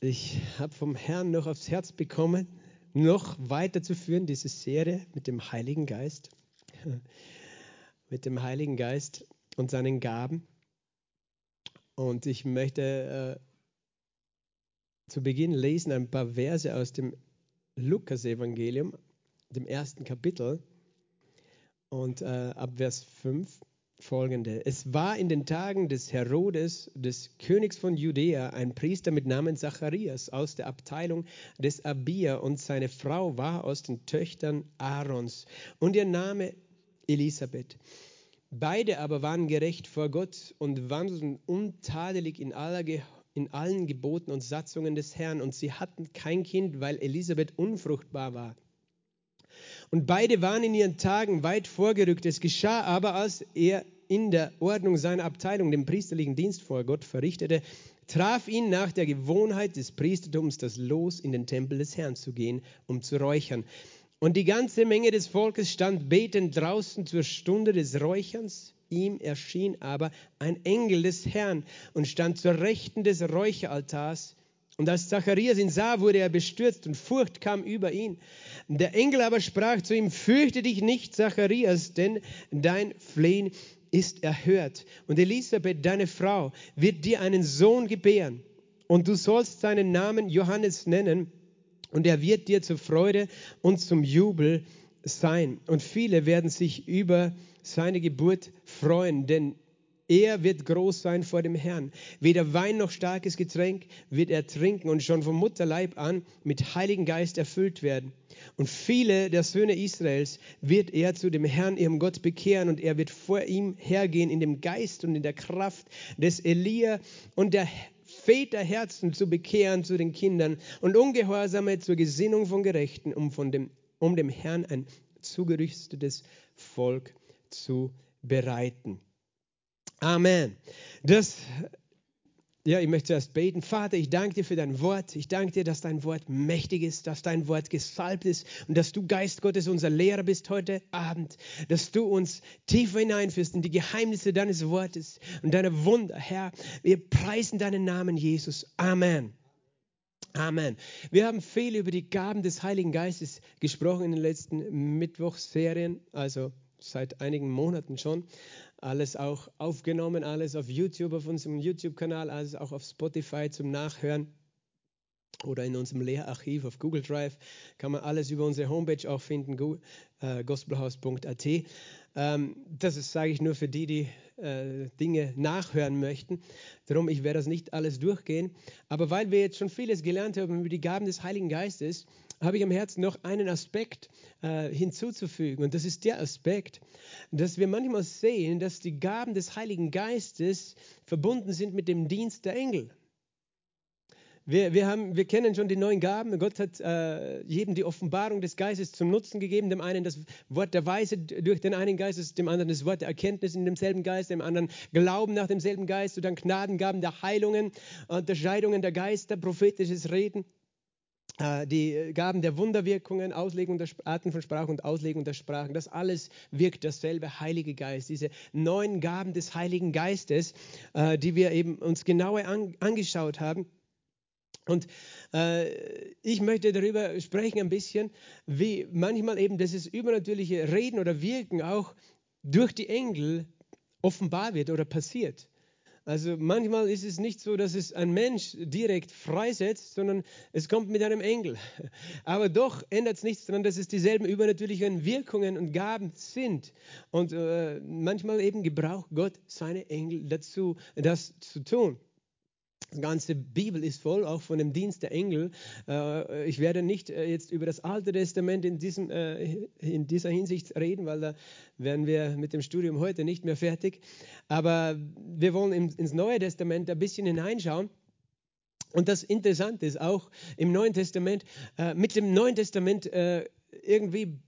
ich habe vom Herrn noch aufs Herz bekommen, noch weiterzuführen, diese Serie mit dem Heiligen Geist. mit dem Heiligen Geist und seinen Gaben. Und ich möchte äh, zu Beginn lesen ein paar Verse aus dem Lukas-Evangelium, dem ersten Kapitel, und äh, ab Vers 5 folgende. Es war in den Tagen des Herodes, des Königs von Judäa, ein Priester mit Namen Zacharias aus der Abteilung des Abia und seine Frau war aus den Töchtern Aarons und ihr Name Elisabeth. Beide aber waren gerecht vor Gott und wandelten untadelig in, aller, in allen Geboten und Satzungen des Herrn und sie hatten kein Kind, weil Elisabeth unfruchtbar war. Und beide waren in ihren Tagen weit vorgerückt. Es geschah aber, als er in der Ordnung seiner Abteilung den priesterlichen Dienst vor Gott verrichtete, traf ihn nach der Gewohnheit des Priestertums das Los, in den Tempel des Herrn zu gehen, um zu räuchern. Und die ganze Menge des Volkes stand betend draußen zur Stunde des Räucherns. Ihm erschien aber ein Engel des Herrn und stand zur Rechten des Räucheraltars. Und als Zacharias ihn sah, wurde er bestürzt und Furcht kam über ihn. Der Engel aber sprach zu ihm, fürchte dich nicht, Zacharias, denn dein Flehen ist erhört. Und Elisabeth, deine Frau, wird dir einen Sohn gebären. Und du sollst seinen Namen Johannes nennen. Und er wird dir zur Freude und zum Jubel sein. Und viele werden sich über seine Geburt freuen, denn er wird groß sein vor dem Herrn. Weder Wein noch starkes Getränk wird er trinken und schon vom Mutterleib an mit Heiligen Geist erfüllt werden. Und viele der Söhne Israels wird er zu dem Herrn, ihrem Gott, bekehren und er wird vor ihm hergehen in dem Geist und in der Kraft des Elia und der Väterherzen zu bekehren zu den Kindern und Ungehorsame zur Gesinnung von Gerechten, um, von dem, um dem Herrn ein zugerüstetes Volk zu bereiten. Amen. Das, ja, ich möchte zuerst beten. Vater, ich danke dir für dein Wort. Ich danke dir, dass dein Wort mächtig ist, dass dein Wort gesalbt ist und dass du, Geist Gottes, unser Lehrer bist heute Abend, dass du uns tiefer hineinführst in die Geheimnisse deines Wortes und deine Wunder, Herr. Wir preisen deinen Namen, Jesus. Amen. Amen. Wir haben viel über die Gaben des Heiligen Geistes gesprochen in den letzten Mittwochsferien, also seit einigen Monaten schon alles auch aufgenommen, alles auf YouTube, auf unserem YouTube-Kanal, alles auch auf Spotify zum Nachhören oder in unserem Lehrarchiv auf Google Drive kann man alles über unsere Homepage auch finden, äh, gospelhaus.at. Ähm, das sage ich nur für die, die äh, Dinge nachhören möchten. Darum, ich werde das nicht alles durchgehen. Aber weil wir jetzt schon vieles gelernt haben über die Gaben des Heiligen Geistes, habe ich am Herzen noch einen Aspekt äh, hinzuzufügen. Und das ist der Aspekt, dass wir manchmal sehen, dass die Gaben des Heiligen Geistes verbunden sind mit dem Dienst der Engel. Wir, wir, haben, wir kennen schon die neuen Gaben. Gott hat äh, jedem die Offenbarung des Geistes zum Nutzen gegeben. Dem einen das Wort der Weise durch den einen Geist, dem anderen das Wort der Erkenntnis in demselben Geist, dem anderen Glauben nach demselben Geist und dann Gnadengaben der Heilungen, Unterscheidungen der Geister, prophetisches Reden. Äh, die Gaben der Wunderwirkungen, Auslegung der Arten von Sprache und Auslegung der Sprachen, das alles wirkt dasselbe Heilige Geist. Diese neun Gaben des Heiligen Geistes, äh, die wir eben uns genauer angeschaut haben. Und äh, ich möchte darüber sprechen ein bisschen, wie manchmal eben dieses übernatürliche Reden oder Wirken auch durch die Engel offenbar wird oder passiert. Also manchmal ist es nicht so, dass es ein Mensch direkt freisetzt, sondern es kommt mit einem Engel. Aber doch ändert es nichts daran, dass es dieselben übernatürlichen Wirkungen und Gaben sind. Und äh, manchmal eben gebraucht Gott seine Engel dazu, das zu tun. Die ganze Bibel ist voll auch von dem Dienst der Engel. Äh, ich werde nicht äh, jetzt über das Alte Testament in, diesem, äh, in dieser Hinsicht reden, weil da werden wir mit dem Studium heute nicht mehr fertig. Aber wir wollen ins Neue Testament ein bisschen hineinschauen. Und das Interessante ist auch im Neuen Testament, mit dem Neuen Testament irgendwie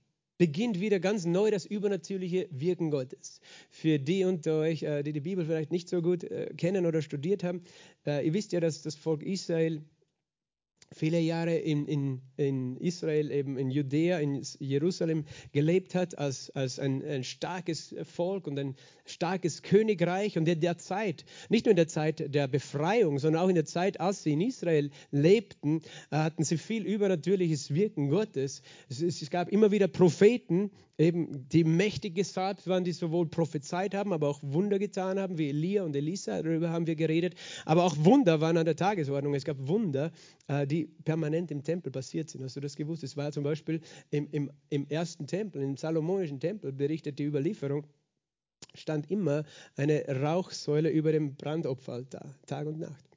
beginnt wieder ganz neu das übernatürliche Wirken Gottes. Für die unter euch, äh, die die Bibel vielleicht nicht so gut äh, kennen oder studiert haben, äh, ihr wisst ja, dass das Volk Israel viele Jahre in, in, in Israel, eben in Judäa, in Jerusalem gelebt hat, als, als ein, ein starkes Volk und ein starkes Königreich. Und in der Zeit, nicht nur in der Zeit der Befreiung, sondern auch in der Zeit, als sie in Israel lebten, äh, hatten sie viel übernatürliches Wirken Gottes. Es, es gab immer wieder Propheten, eben die mächtig gesalbt waren, die sowohl prophezeit haben, aber auch Wunder getan haben, wie Elia und Elisa, darüber haben wir geredet. Aber auch Wunder waren an der Tagesordnung. Es gab Wunder, äh, die permanent im Tempel passiert sind. Hast du das gewusst? Es war zum Beispiel im, im, im ersten Tempel, im Salomonischen Tempel, berichtet die Überlieferung, stand immer eine Rauchsäule über dem Brandopferaltar, Tag und Nacht.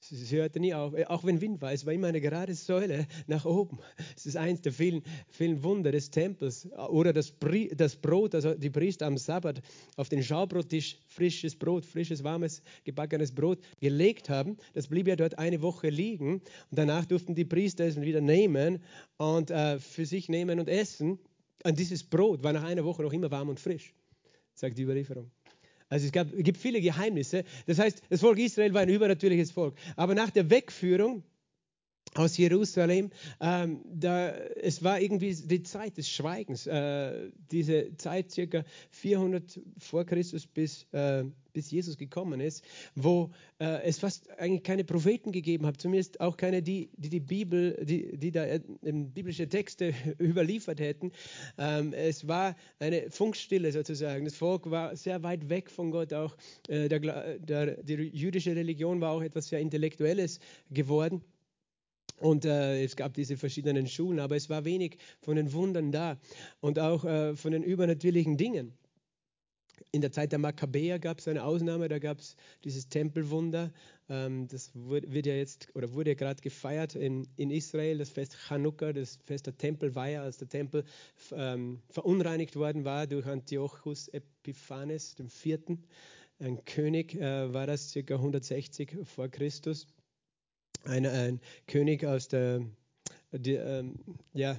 Es hörte nie auf, auch wenn Wind war. Es war immer eine gerade Säule nach oben. Es ist eins der vielen, vielen Wunder des Tempels. Oder das, das Brot, also die Priester am Sabbat auf den Schaubrottisch frisches Brot, frisches, warmes, gebackenes Brot gelegt haben. Das blieb ja dort eine Woche liegen. Und danach durften die Priester es wieder nehmen und äh, für sich nehmen und essen. Und dieses Brot war nach einer Woche noch immer warm und frisch, sagt die Überlieferung. Also es, gab, es gibt viele Geheimnisse. Das heißt, das Volk Israel war ein übernatürliches Volk. Aber nach der Wegführung aus Jerusalem, ähm, da, es war irgendwie die Zeit des Schweigens, äh, diese Zeit circa 400 vor Christus bis, äh, bis Jesus gekommen ist, wo äh, es fast eigentlich keine Propheten gegeben hat, zumindest auch keine, die die, die Bibel, die, die da äh, biblische Texte überliefert hätten. Ähm, es war eine Funkstille sozusagen. Das Volk war sehr weit weg von Gott. Auch äh, der, der, die jüdische Religion war auch etwas sehr Intellektuelles geworden. Und äh, es gab diese verschiedenen Schulen, aber es war wenig von den Wundern da und auch äh, von den übernatürlichen Dingen. In der Zeit der Makkabäer gab es eine Ausnahme, da gab es dieses Tempelwunder. Ähm, das wurde, wird ja jetzt oder wurde ja gerade gefeiert in, in Israel, das Fest Chanukka, das Fest der Tempelweihe, als der Tempel ähm, verunreinigt worden war durch Antiochus Epiphanes, Vierten. Ein König äh, war das, ca. 160 vor Christus ein, ein König aus, der, die, ähm, ja,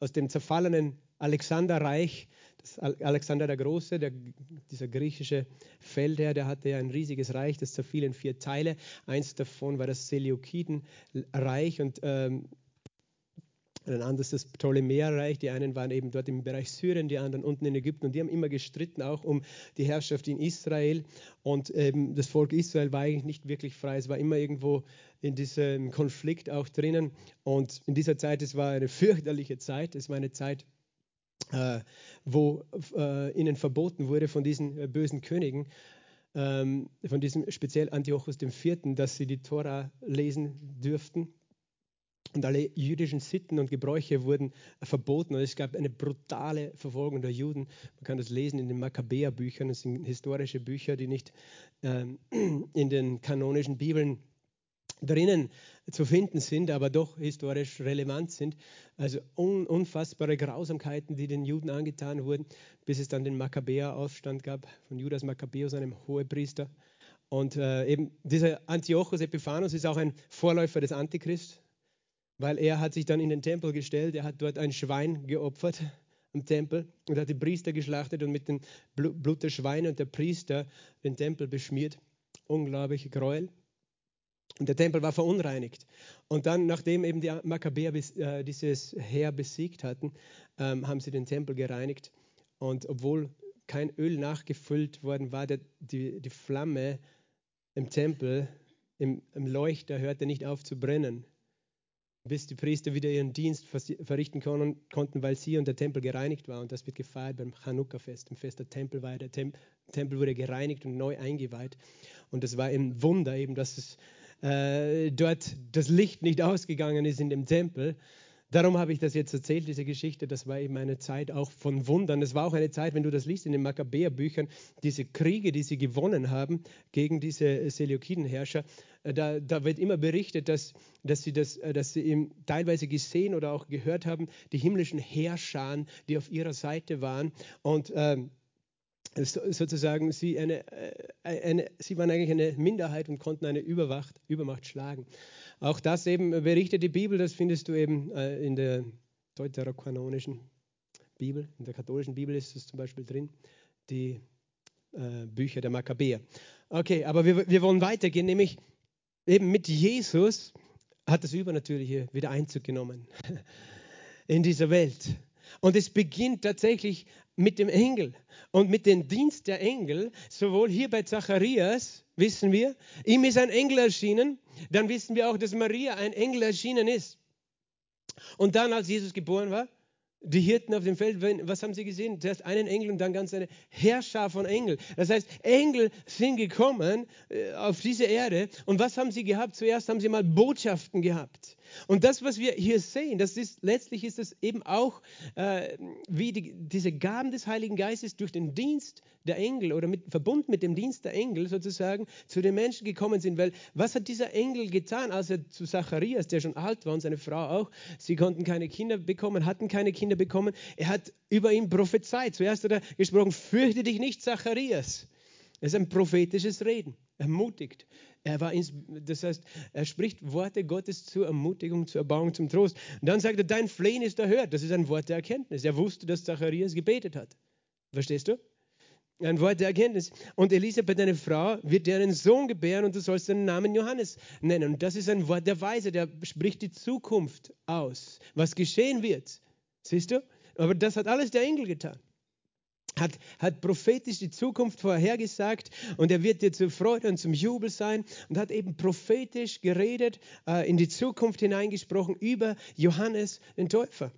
aus dem zerfallenen Alexanderreich, das Alexander der Große, der, dieser griechische Feldherr, der hatte ja ein riesiges Reich, das zerfiel in vier Teile. Eins davon war das Seleukidenreich und ähm, ein anderes das Ptolemäerreich. Die einen waren eben dort im Bereich Syrien, die anderen unten in Ägypten. Und die haben immer gestritten auch um die Herrschaft in Israel. Und eben das Volk Israel war eigentlich nicht wirklich frei. Es war immer irgendwo in diesem Konflikt auch drinnen. Und in dieser Zeit, es war eine fürchterliche Zeit. Es war eine Zeit, äh, wo äh, ihnen verboten wurde von diesen äh, bösen Königen, ähm, von diesem speziell Antiochus IV., dass sie die Tora lesen dürften und alle jüdischen Sitten und Gebräuche wurden verboten. Und es gab eine brutale Verfolgung der Juden. Man kann das lesen in den Makkabäerbüchern. Das sind historische Bücher, die nicht ähm, in den kanonischen Bibeln drinnen zu finden sind, aber doch historisch relevant sind. Also un unfassbare Grausamkeiten, die den Juden angetan wurden, bis es dann den Makkabäeraufstand gab von Judas Makkabäus, einem Hohepriester. Und äh, eben dieser Antiochus Epiphanos ist auch ein Vorläufer des Antichrist, weil er hat sich dann in den Tempel gestellt, er hat dort ein Schwein geopfert am Tempel und hat die Priester geschlachtet und mit dem Blut der Schweine und der Priester den Tempel beschmiert. Unglaubliche Gräuel. Und der Tempel war verunreinigt. Und dann, nachdem eben die Makkabäer äh, dieses Heer besiegt hatten, ähm, haben sie den Tempel gereinigt. Und obwohl kein Öl nachgefüllt worden war, die, Flamme im Tempel, im, im Leuchter, hörte nicht auf zu brennen bis die Priester wieder ihren Dienst verrichten konnten, weil sie und der Tempel gereinigt war. Und das wird gefeiert beim Chanukka-Fest, dem Fest der Tempelweihe. Der Tempel wurde gereinigt und neu eingeweiht. Und das war ein Wunder eben, dass es, äh, dort das Licht nicht ausgegangen ist in dem Tempel, Darum habe ich das jetzt erzählt, diese Geschichte. Das war eben eine Zeit auch von Wundern. Es war auch eine Zeit, wenn du das liest in den Makkabäerbüchern, diese Kriege, die sie gewonnen haben gegen diese Seleukidenherrscher. Äh, da, da, wird immer berichtet, dass, dass sie, das, äh, dass sie teilweise gesehen oder auch gehört haben, die himmlischen Herrscher, die auf ihrer Seite waren. Und ähm, sozusagen sie, eine, äh, eine, sie waren eigentlich eine Minderheit und konnten eine Übermacht, Übermacht schlagen. Auch das eben berichtet die Bibel, das findest du eben äh, in der deuterokanonischen Bibel, in der katholischen Bibel ist es zum Beispiel drin, die äh, Bücher der Makkabäer. Okay, aber wir, wir wollen weitergehen, nämlich eben mit Jesus hat das Übernatürliche wieder Einzug genommen in dieser Welt. Und es beginnt tatsächlich mit dem Engel und mit dem Dienst der Engel, sowohl hier bei Zacharias, wissen wir, ihm ist ein Engel erschienen, dann wissen wir auch, dass Maria ein Engel erschienen ist. Und dann, als Jesus geboren war, die Hirten auf dem Feld, was haben sie gesehen? Zuerst einen Engel und dann ganz eine Herrscher von Engeln. Das heißt, Engel sind gekommen äh, auf diese Erde und was haben sie gehabt? Zuerst haben sie mal Botschaften gehabt. Und das, was wir hier sehen, das ist letztlich ist es eben auch äh, wie die, diese Gaben des Heiligen Geistes durch den Dienst der Engel oder mit, verbunden mit dem Dienst der Engel sozusagen zu den Menschen gekommen sind. Weil was hat dieser Engel getan, als er zu Zacharias, der schon alt war und seine Frau auch, sie konnten keine Kinder bekommen, hatten keine Kinder bekommen. Er hat über ihn prophezeit. Zuerst hat er gesprochen, fürchte dich nicht, Zacharias. Das ist ein prophetisches Reden, ermutigt. Er war das heißt, er spricht Worte Gottes zur Ermutigung, zur Erbauung, zum Trost. Und dann sagt er, dein Flehen ist erhört. Das ist ein Wort der Erkenntnis. Er wusste, dass Zacharias gebetet hat. Verstehst du? Ein Wort der Erkenntnis. Und Elisabeth, deine Frau, wird dir einen Sohn gebären und du sollst den Namen Johannes nennen. Und das ist ein Wort der Weise, der spricht die Zukunft aus, was geschehen wird. Siehst du? Aber das hat alles der Engel getan hat, hat prophetisch die Zukunft vorhergesagt und er wird dir zur Freude und zum Jubel sein und hat eben prophetisch geredet, äh, in die Zukunft hineingesprochen über Johannes den Täufer.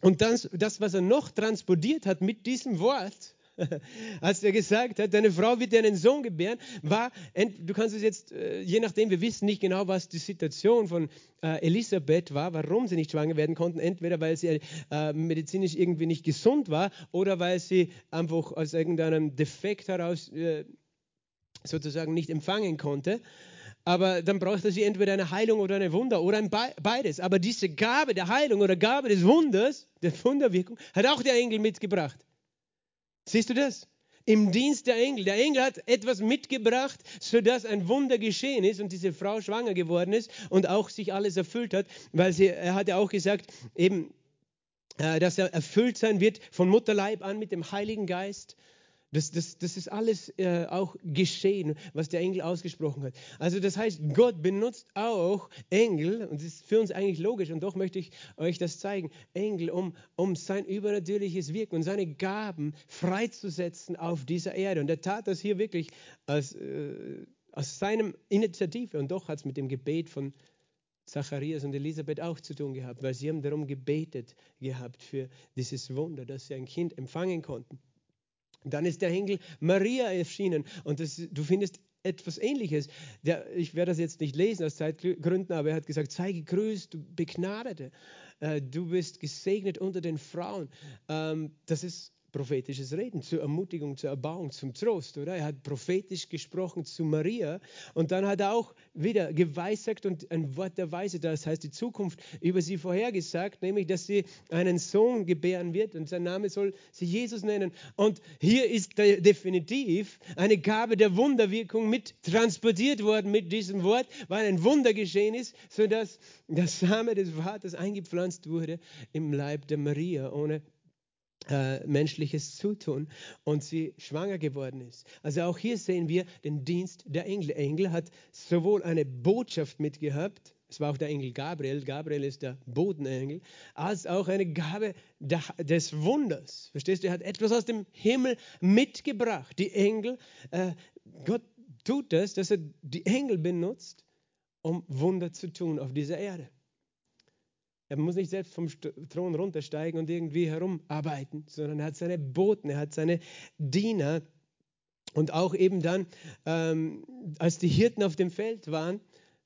Und das, das, was er noch transportiert hat mit diesem Wort, als er gesagt hat, deine Frau wird dir einen Sohn gebären, war, du kannst es jetzt, äh, je nachdem, wir wissen nicht genau, was die Situation von äh, Elisabeth war, warum sie nicht schwanger werden konnten, entweder weil sie äh, medizinisch irgendwie nicht gesund war oder weil sie einfach aus irgendeinem Defekt heraus sozusagen nicht empfangen konnte. Aber dann brauchte sie entweder eine Heilung oder eine Wunder oder ein beides. Aber diese Gabe der Heilung oder Gabe des Wunders, der Wunderwirkung, hat auch der Engel mitgebracht. Siehst du das? Im Dienst der Engel. Der Engel hat etwas mitgebracht, sodass ein Wunder geschehen ist und diese Frau schwanger geworden ist und auch sich alles erfüllt hat, weil sie, er hat ja auch gesagt, eben, äh, dass er erfüllt sein wird von Mutterleib an mit dem Heiligen Geist. Das, das, das ist alles äh, auch geschehen, was der Engel ausgesprochen hat. Also das heißt, Gott benutzt auch Engel, und das ist für uns eigentlich logisch, und doch möchte ich euch das zeigen, Engel, um, um sein übernatürliches Wirken und seine Gaben freizusetzen auf dieser Erde. Und er tat das hier wirklich aus, äh, aus seinem Initiative, und doch hat es mit dem Gebet von Zacharias und Elisabeth auch zu tun gehabt, weil sie haben darum gebetet gehabt für dieses Wunder, dass sie ein Kind empfangen konnten. Dann ist der Engel Maria erschienen und das, du findest etwas Ähnliches. Der, ich werde das jetzt nicht lesen aus Zeitgründen, aber er hat gesagt, sei gegrüßt, du Begnadete, äh, du bist gesegnet unter den Frauen. Ähm, das ist prophetisches Reden, zur Ermutigung, zur Erbauung, zum Trost, oder? Er hat prophetisch gesprochen zu Maria und dann hat er auch wieder geweissagt und ein Wort der Weise, das heißt die Zukunft über sie vorhergesagt, nämlich, dass sie einen Sohn gebären wird und sein Name soll sie Jesus nennen. Und hier ist definitiv eine Gabe der Wunderwirkung mit transportiert worden mit diesem Wort, weil ein Wunder geschehen ist, sodass der Same des Vaters eingepflanzt wurde im Leib der Maria, ohne äh, menschliches Zutun und sie schwanger geworden ist. Also auch hier sehen wir den Dienst der Engel. Der Engel hat sowohl eine Botschaft mitgehabt, es war auch der Engel Gabriel, Gabriel ist der Bodenengel, als auch eine Gabe des Wunders. Verstehst du? Er hat etwas aus dem Himmel mitgebracht. Die Engel, äh, Gott tut das, dass er die Engel benutzt, um Wunder zu tun auf dieser Erde. Er muss nicht selbst vom Thron runtersteigen und irgendwie herumarbeiten, sondern er hat seine Boten, er hat seine Diener. Und auch eben dann, ähm, als die Hirten auf dem Feld waren,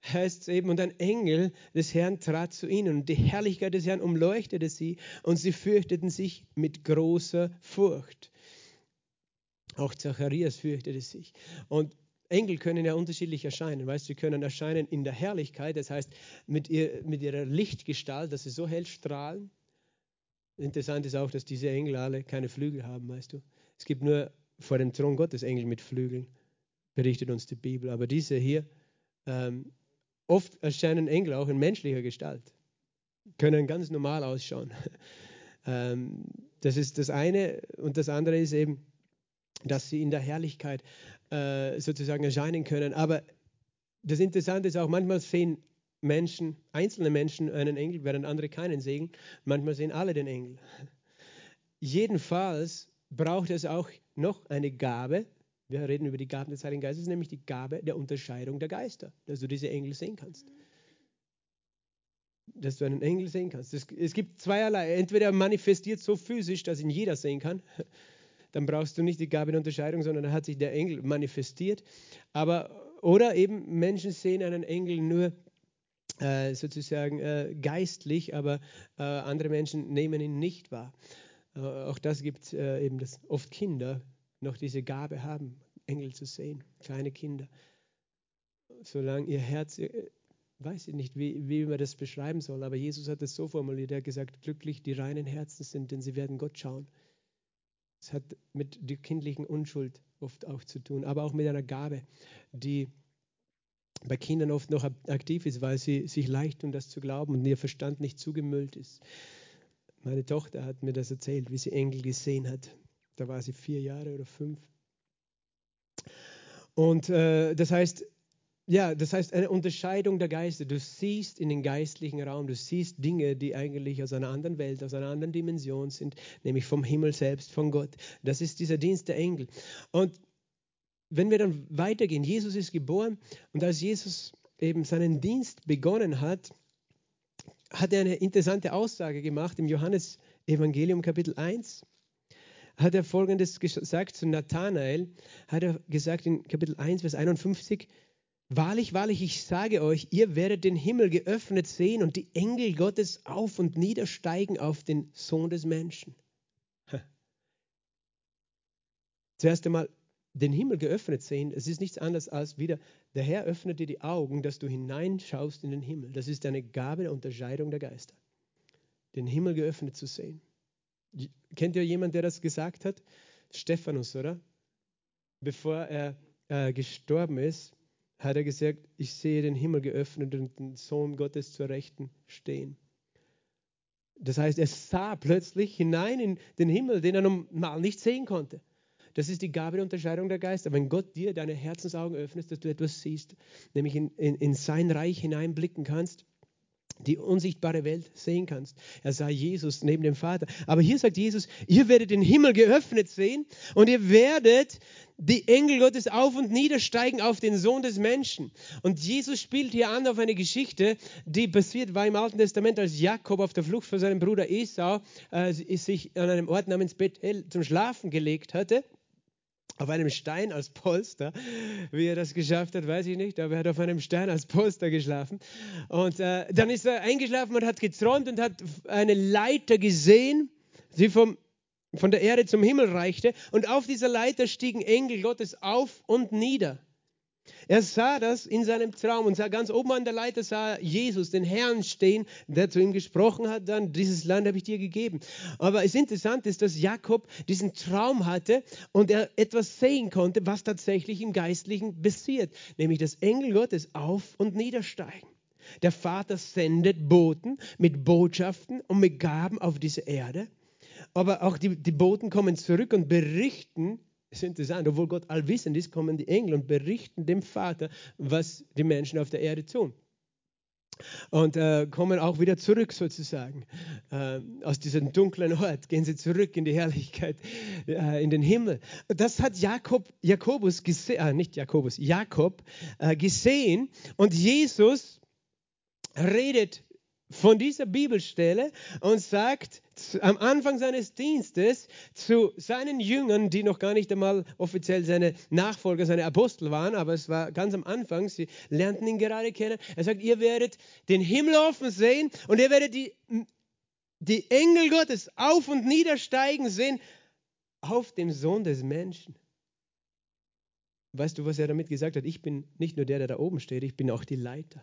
heißt es eben, und ein Engel des Herrn trat zu ihnen und die Herrlichkeit des Herrn umleuchtete sie und sie fürchteten sich mit großer Furcht. Auch Zacharias fürchtete sich. Und Engel können ja unterschiedlich erscheinen. Weißt, sie können erscheinen in der Herrlichkeit, das heißt mit, ihr, mit ihrer Lichtgestalt, dass sie so hell strahlen. Interessant ist auch, dass diese Engel alle keine Flügel haben, weißt du. Es gibt nur vor dem Thron Gottes Engel mit Flügeln, berichtet uns die Bibel. Aber diese hier, ähm, oft erscheinen Engel auch in menschlicher Gestalt, können ganz normal ausschauen. ähm, das ist das eine. Und das andere ist eben, dass sie in der Herrlichkeit äh, sozusagen erscheinen können. Aber das Interessante ist auch, manchmal sehen Menschen, einzelne Menschen einen Engel, während andere keinen sehen. Manchmal sehen alle den Engel. Jedenfalls braucht es auch noch eine Gabe. Wir reden über die Gaben des Heiligen Geistes, nämlich die Gabe der Unterscheidung der Geister, dass du diese Engel sehen kannst. Dass du einen Engel sehen kannst. Es, es gibt zweierlei. Entweder manifestiert so physisch, dass ihn jeder sehen kann. Dann brauchst du nicht die Gabe der Unterscheidung, sondern da hat sich der Engel manifestiert. Aber, oder eben Menschen sehen einen Engel nur äh, sozusagen äh, geistlich, aber äh, andere Menschen nehmen ihn nicht wahr. Äh, auch das gibt äh, eben, dass oft Kinder noch diese Gabe haben, Engel zu sehen, kleine Kinder. Solange ihr Herz, äh, weiß ich nicht, wie, wie man das beschreiben soll, aber Jesus hat es so formuliert, er hat gesagt, glücklich die reinen Herzen sind, denn sie werden Gott schauen. Es hat mit der kindlichen Unschuld oft auch zu tun, aber auch mit einer Gabe, die bei Kindern oft noch aktiv ist, weil sie sich leicht tun, das zu glauben und ihr Verstand nicht zugemüllt ist. Meine Tochter hat mir das erzählt, wie sie Engel gesehen hat. Da war sie vier Jahre oder fünf. Und äh, das heißt, ja, das heißt eine Unterscheidung der Geister. Du siehst in den geistlichen Raum, du siehst Dinge, die eigentlich aus einer anderen Welt, aus einer anderen Dimension sind, nämlich vom Himmel selbst, von Gott. Das ist dieser Dienst der Engel. Und wenn wir dann weitergehen, Jesus ist geboren und als Jesus eben seinen Dienst begonnen hat, hat er eine interessante Aussage gemacht im Johannes Evangelium Kapitel 1. Hat er folgendes gesagt zu Nathanael, hat er gesagt in Kapitel 1, Vers 51, Wahrlich, wahrlich, ich sage euch, ihr werdet den Himmel geöffnet sehen und die Engel Gottes auf und niedersteigen auf den Sohn des Menschen. Zuerst einmal, den Himmel geöffnet sehen, es ist nichts anderes als wieder, der Herr öffnet dir die Augen, dass du hineinschaust in den Himmel. Das ist eine Gabe der Unterscheidung der Geister. Den Himmel geöffnet zu sehen. Kennt ihr jemanden, der das gesagt hat? Stephanus, oder? Bevor er äh, gestorben ist, hat er gesagt, ich sehe den Himmel geöffnet und den Sohn Gottes zur Rechten stehen. Das heißt, er sah plötzlich hinein in den Himmel, den er normal nicht sehen konnte. Das ist die Gabe der Unterscheidung der Geister. Wenn Gott dir deine Herzensaugen öffnet, dass du etwas siehst, nämlich in, in, in sein Reich hineinblicken kannst, die unsichtbare Welt sehen kannst. Er sah Jesus neben dem Vater. Aber hier sagt Jesus, ihr werdet den Himmel geöffnet sehen und ihr werdet die Engel Gottes auf und niedersteigen auf den Sohn des Menschen. Und Jesus spielt hier an auf eine Geschichte, die passiert war im Alten Testament, als Jakob auf der Flucht vor seinem Bruder Esau äh, sich an einem Ort namens Bethel zum Schlafen gelegt hatte auf einem Stein als Polster. Wie er das geschafft hat, weiß ich nicht, aber er hat auf einem Stein als Polster geschlafen. Und äh, dann ist er eingeschlafen und hat geträumt und hat eine Leiter gesehen, die vom, von der Erde zum Himmel reichte. Und auf dieser Leiter stiegen Engel Gottes auf und nieder. Er sah das in seinem Traum und sah ganz oben an der Leiter sah Jesus, den Herrn stehen, der zu ihm gesprochen hat, dann dieses Land habe ich dir gegeben. Aber es interessant ist, dass Jakob diesen Traum hatte und er etwas sehen konnte, was tatsächlich im Geistlichen passiert, nämlich dass Engel Gottes auf und niedersteigen. Der Vater sendet Boten mit Botschaften und mit Gaben auf diese Erde. Aber auch die, die Boten kommen zurück und berichten ist interessant, obwohl Gott allwissend ist, kommen die Engel und berichten dem Vater, was die Menschen auf der Erde tun. Und äh, kommen auch wieder zurück sozusagen. Äh, aus diesem dunklen Ort gehen sie zurück in die Herrlichkeit, äh, in den Himmel. Das hat Jakob, Jakobus gesehen, äh, nicht Jakobus, Jakob äh, gesehen. Und Jesus redet von dieser Bibelstelle und sagt am Anfang seines Dienstes zu seinen Jüngern, die noch gar nicht einmal offiziell seine Nachfolger, seine Apostel waren, aber es war ganz am Anfang, sie lernten ihn gerade kennen. Er sagt, ihr werdet den Himmel offen sehen und ihr werdet die, die Engel Gottes auf und niedersteigen sehen auf dem Sohn des Menschen. Weißt du, was er damit gesagt hat? Ich bin nicht nur der, der da oben steht, ich bin auch die Leiter.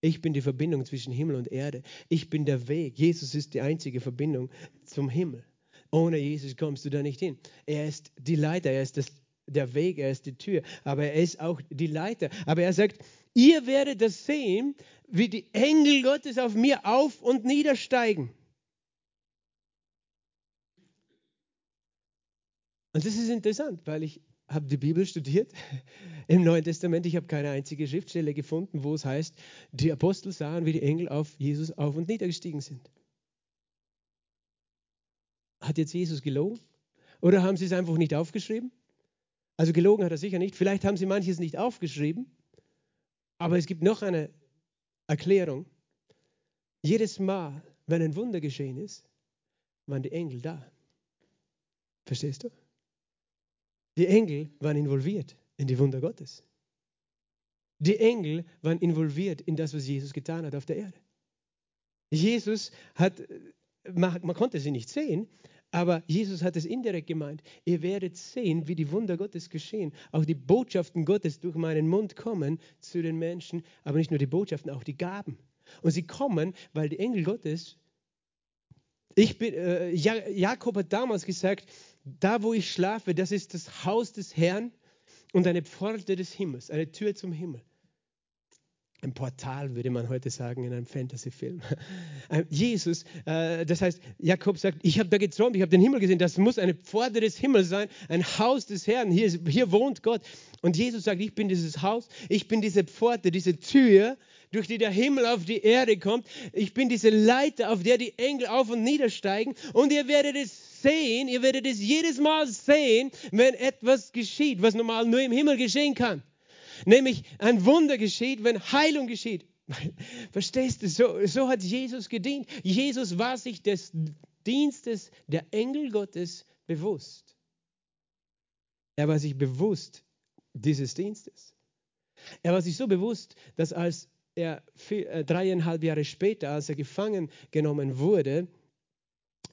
Ich bin die Verbindung zwischen Himmel und Erde. Ich bin der Weg. Jesus ist die einzige Verbindung zum Himmel. Ohne Jesus kommst du da nicht hin. Er ist die Leiter, er ist das, der Weg, er ist die Tür, aber er ist auch die Leiter. Aber er sagt, ihr werdet das sehen, wie die Engel Gottes auf mir auf und niedersteigen. Und das ist interessant, weil ich habe die Bibel studiert im Neuen Testament. Ich habe keine einzige Schriftstelle gefunden, wo es heißt, die Apostel sahen, wie die Engel auf Jesus auf und niedergestiegen sind. Hat jetzt Jesus gelogen? Oder haben sie es einfach nicht aufgeschrieben? Also gelogen hat er sicher nicht. Vielleicht haben sie manches nicht aufgeschrieben. Aber es gibt noch eine Erklärung. Jedes Mal, wenn ein Wunder geschehen ist, waren die Engel da. Verstehst du? Die Engel waren involviert in die Wunder Gottes. Die Engel waren involviert in das, was Jesus getan hat auf der Erde. Jesus hat, man, konnte sie nicht sehen, aber Jesus hat es indirekt gemeint. Ihr werdet sehen, wie die Wunder Gottes geschehen. Auch die Botschaften Gottes durch meinen Mund kommen zu den Menschen, aber nicht nur die Botschaften, auch die Gaben. Und sie kommen, weil die Engel Gottes, ich bin, äh, Jakob hat damals gesagt, da wo ich schlafe, das ist das Haus des Herrn und eine Pforte des Himmels, eine Tür zum Himmel. Ein Portal, würde man heute sagen, in einem Fantasy-Film. Jesus, äh, das heißt, Jakob sagt, ich habe da geträumt, ich habe den Himmel gesehen, das muss eine Pforte des Himmels sein, ein Haus des Herrn, hier, hier wohnt Gott. Und Jesus sagt, ich bin dieses Haus, ich bin diese Pforte, diese Tür, durch die der Himmel auf die Erde kommt. Ich bin diese Leiter, auf der die Engel auf und niedersteigen. Und ihr werdet es sehen, ihr werdet es jedes Mal sehen, wenn etwas geschieht, was normal nur im Himmel geschehen kann. Nämlich ein Wunder geschieht, wenn Heilung geschieht. Verstehst du, so, so hat Jesus gedient. Jesus war sich des Dienstes der Engel Gottes bewusst. Er war sich bewusst dieses Dienstes. Er war sich so bewusst, dass als er vier, äh, dreieinhalb Jahre später, als er gefangen genommen wurde,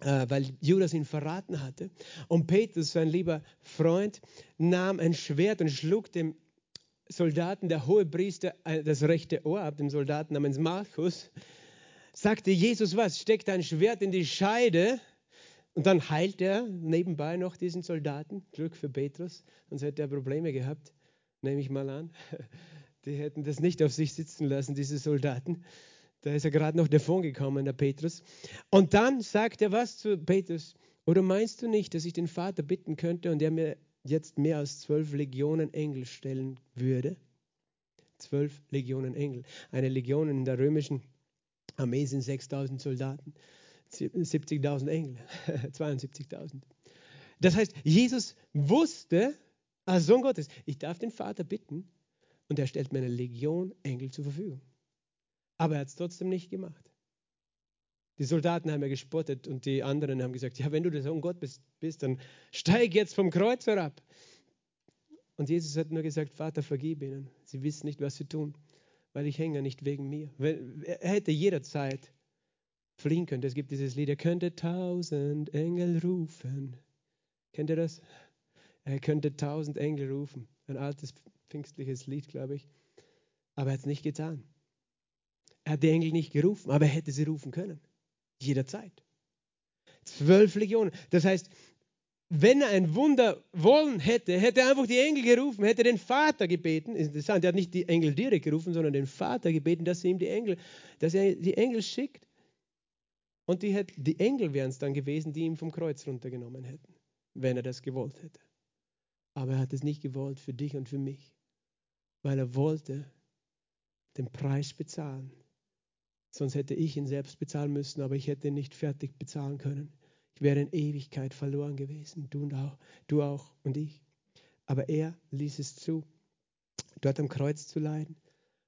weil Judas ihn verraten hatte, und Petrus, sein lieber Freund, nahm ein Schwert und schlug dem Soldaten, der hohe Priester, äh, das rechte Ohr ab, dem Soldaten namens Markus, sagte Jesus was, steckt ein Schwert in die Scheide und dann heilt er nebenbei noch diesen Soldaten. Glück für Petrus, sonst hätte er Probleme gehabt, nehme ich mal an. Die hätten das nicht auf sich sitzen lassen, diese Soldaten. Da ist er gerade noch davon gekommen, der Petrus. Und dann sagt er was zu Petrus. Oder meinst du nicht, dass ich den Vater bitten könnte und er mir jetzt mehr als zwölf Legionen Engel stellen würde. Zwölf Legionen Engel. Eine Legion in der römischen Armee sind 6000 Soldaten, 70.000 Engel, 72.000. Das heißt, Jesus wusste, als Sohn Gottes, ich darf den Vater bitten und er stellt mir eine Legion Engel zur Verfügung. Aber er hat es trotzdem nicht gemacht. Die Soldaten haben ja gespottet und die anderen haben gesagt, ja, wenn du der Sohn Gottes bist, dann steig jetzt vom Kreuz herab. Und Jesus hat nur gesagt, Vater, vergib ihnen. Sie wissen nicht, was sie tun, weil ich hänge nicht wegen mir. Er hätte jederzeit fliehen können. Es gibt dieses Lied, er könnte tausend Engel rufen. Kennt ihr das? Er könnte tausend Engel rufen. Ein altes pfingstliches Lied, glaube ich. Aber er hat es nicht getan. Er hat die Engel nicht gerufen, aber er hätte sie rufen können. Jederzeit. Zwölf Legionen. Das heißt, wenn er ein Wunder wollen hätte, hätte er einfach die Engel gerufen, hätte den Vater gebeten. Interessant, er hat nicht die Engel direkt gerufen, sondern den Vater gebeten, dass er ihm die Engel, dass er die Engel schickt. Und die, hätte, die Engel wären es dann gewesen, die ihn vom Kreuz runtergenommen hätten, wenn er das gewollt hätte. Aber er hat es nicht gewollt für dich und für mich, weil er wollte den Preis bezahlen Sonst hätte ich ihn selbst bezahlen müssen, aber ich hätte ihn nicht fertig bezahlen können. Ich wäre in Ewigkeit verloren gewesen, du, und auch, du auch und ich. Aber er ließ es zu, dort am Kreuz zu leiden,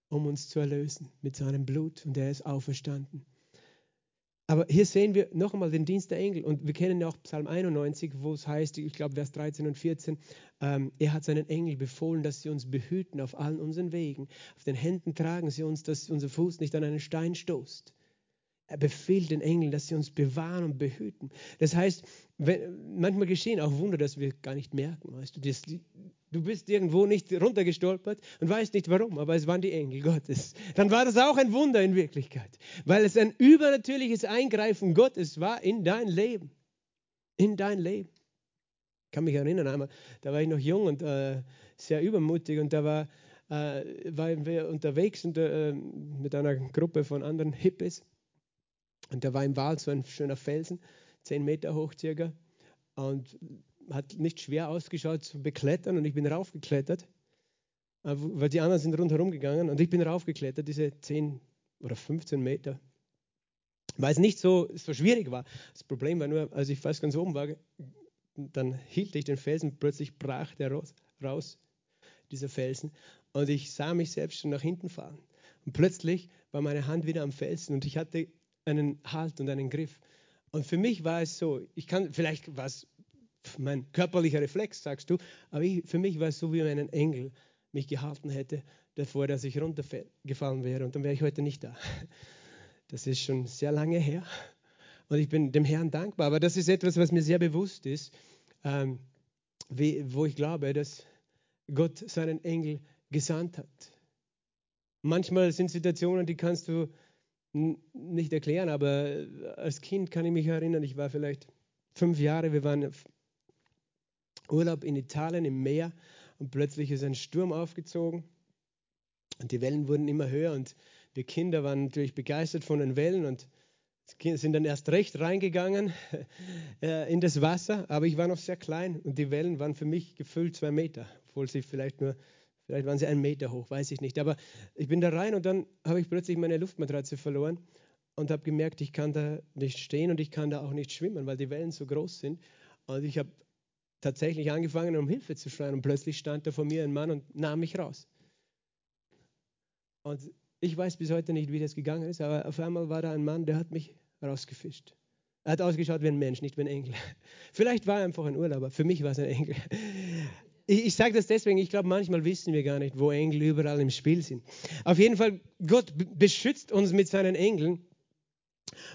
um uns zu erlösen mit seinem Blut und er ist auferstanden. Aber hier sehen wir noch einmal den Dienst der Engel. Und wir kennen ja auch Psalm 91, wo es heißt, ich glaube Vers 13 und 14, ähm, er hat seinen Engel befohlen, dass sie uns behüten auf allen unseren Wegen. Auf den Händen tragen sie uns, dass unser Fuß nicht an einen Stein stoßt. Er befiehlt den Engeln, dass sie uns bewahren und behüten. Das heißt, wenn, manchmal geschehen auch Wunder, dass wir gar nicht merken. Weißt du, das, du bist irgendwo nicht runtergestolpert und weißt nicht warum, aber es waren die Engel Gottes. Dann war das auch ein Wunder in Wirklichkeit, weil es ein übernatürliches Eingreifen Gottes war in dein Leben. In dein Leben. Ich kann mich erinnern, einmal, da war ich noch jung und äh, sehr übermutig und da war, äh, waren wir unterwegs und, äh, mit einer Gruppe von anderen Hippies und da war im Wald so ein schöner Felsen, zehn Meter hoch circa. Und hat nicht schwer ausgeschaut zu beklettern und ich bin raufgeklettert, äh, weil die anderen sind rundherum gegangen und ich bin raufgeklettert, diese 10 oder 15 Meter. Weil es nicht so, so schwierig war. Das Problem war nur, als ich fast ganz oben war, dann hielt ich den Felsen, plötzlich brach der raus, raus dieser Felsen. Und ich sah mich selbst schon nach hinten fahren. Und plötzlich war meine Hand wieder am Felsen und ich hatte einen Halt und einen Griff. Und für mich war es so, ich kann, vielleicht war es mein körperlicher Reflex, sagst du, aber ich, für mich war es so, wie wenn ein Engel mich gehalten hätte, davor, dass ich runtergefallen wäre. Und dann wäre ich heute nicht da. Das ist schon sehr lange her. Und ich bin dem Herrn dankbar. Aber das ist etwas, was mir sehr bewusst ist, ähm, wie, wo ich glaube, dass Gott seinen Engel gesandt hat. Manchmal sind Situationen, die kannst du nicht erklären, aber als Kind kann ich mich erinnern, ich war vielleicht fünf Jahre, wir waren Urlaub in Italien im Meer und plötzlich ist ein Sturm aufgezogen und die Wellen wurden immer höher und wir Kinder waren natürlich begeistert von den Wellen und sind dann erst recht reingegangen äh, in das Wasser, aber ich war noch sehr klein und die Wellen waren für mich gefüllt zwei Meter, obwohl sie vielleicht nur, vielleicht waren sie einen Meter hoch, weiß ich nicht. Aber ich bin da rein und dann habe ich plötzlich meine Luftmatratze verloren und habe gemerkt, ich kann da nicht stehen und ich kann da auch nicht schwimmen, weil die Wellen so groß sind. Und ich habe tatsächlich angefangen, um Hilfe zu schreien und plötzlich stand da vor mir ein Mann und nahm mich raus. Und ich weiß bis heute nicht, wie das gegangen ist, aber auf einmal war da ein Mann, der hat mich rausgefischt. Er hat ausgeschaut wie ein Mensch, nicht wie ein Engel. Vielleicht war er einfach ein Urlauber, für mich war es ein Engel. Ich, ich sage das deswegen, ich glaube, manchmal wissen wir gar nicht, wo Engel überall im Spiel sind. Auf jeden Fall, Gott beschützt uns mit seinen Engeln.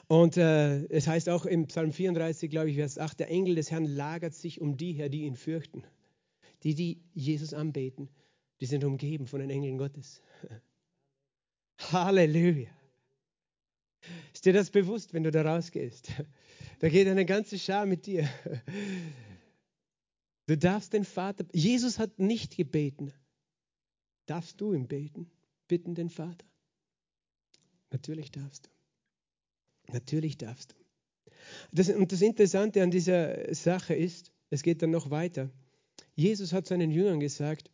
Und äh, es heißt auch im Psalm 34, glaube ich, Vers 8, der Engel des Herrn lagert sich um die her, die ihn fürchten. Die, die Jesus anbeten, die sind umgeben von den Engeln Gottes. Halleluja. Ist dir das bewusst, wenn du da rausgehst? Da geht eine ganze Schar mit dir. Du darfst den Vater, Jesus hat nicht gebeten. Darfst du ihm beten? Bitten den Vater? Natürlich darfst du. Natürlich darfst du. Das, und das Interessante an dieser Sache ist, es geht dann noch weiter. Jesus hat seinen Jüngern gesagt,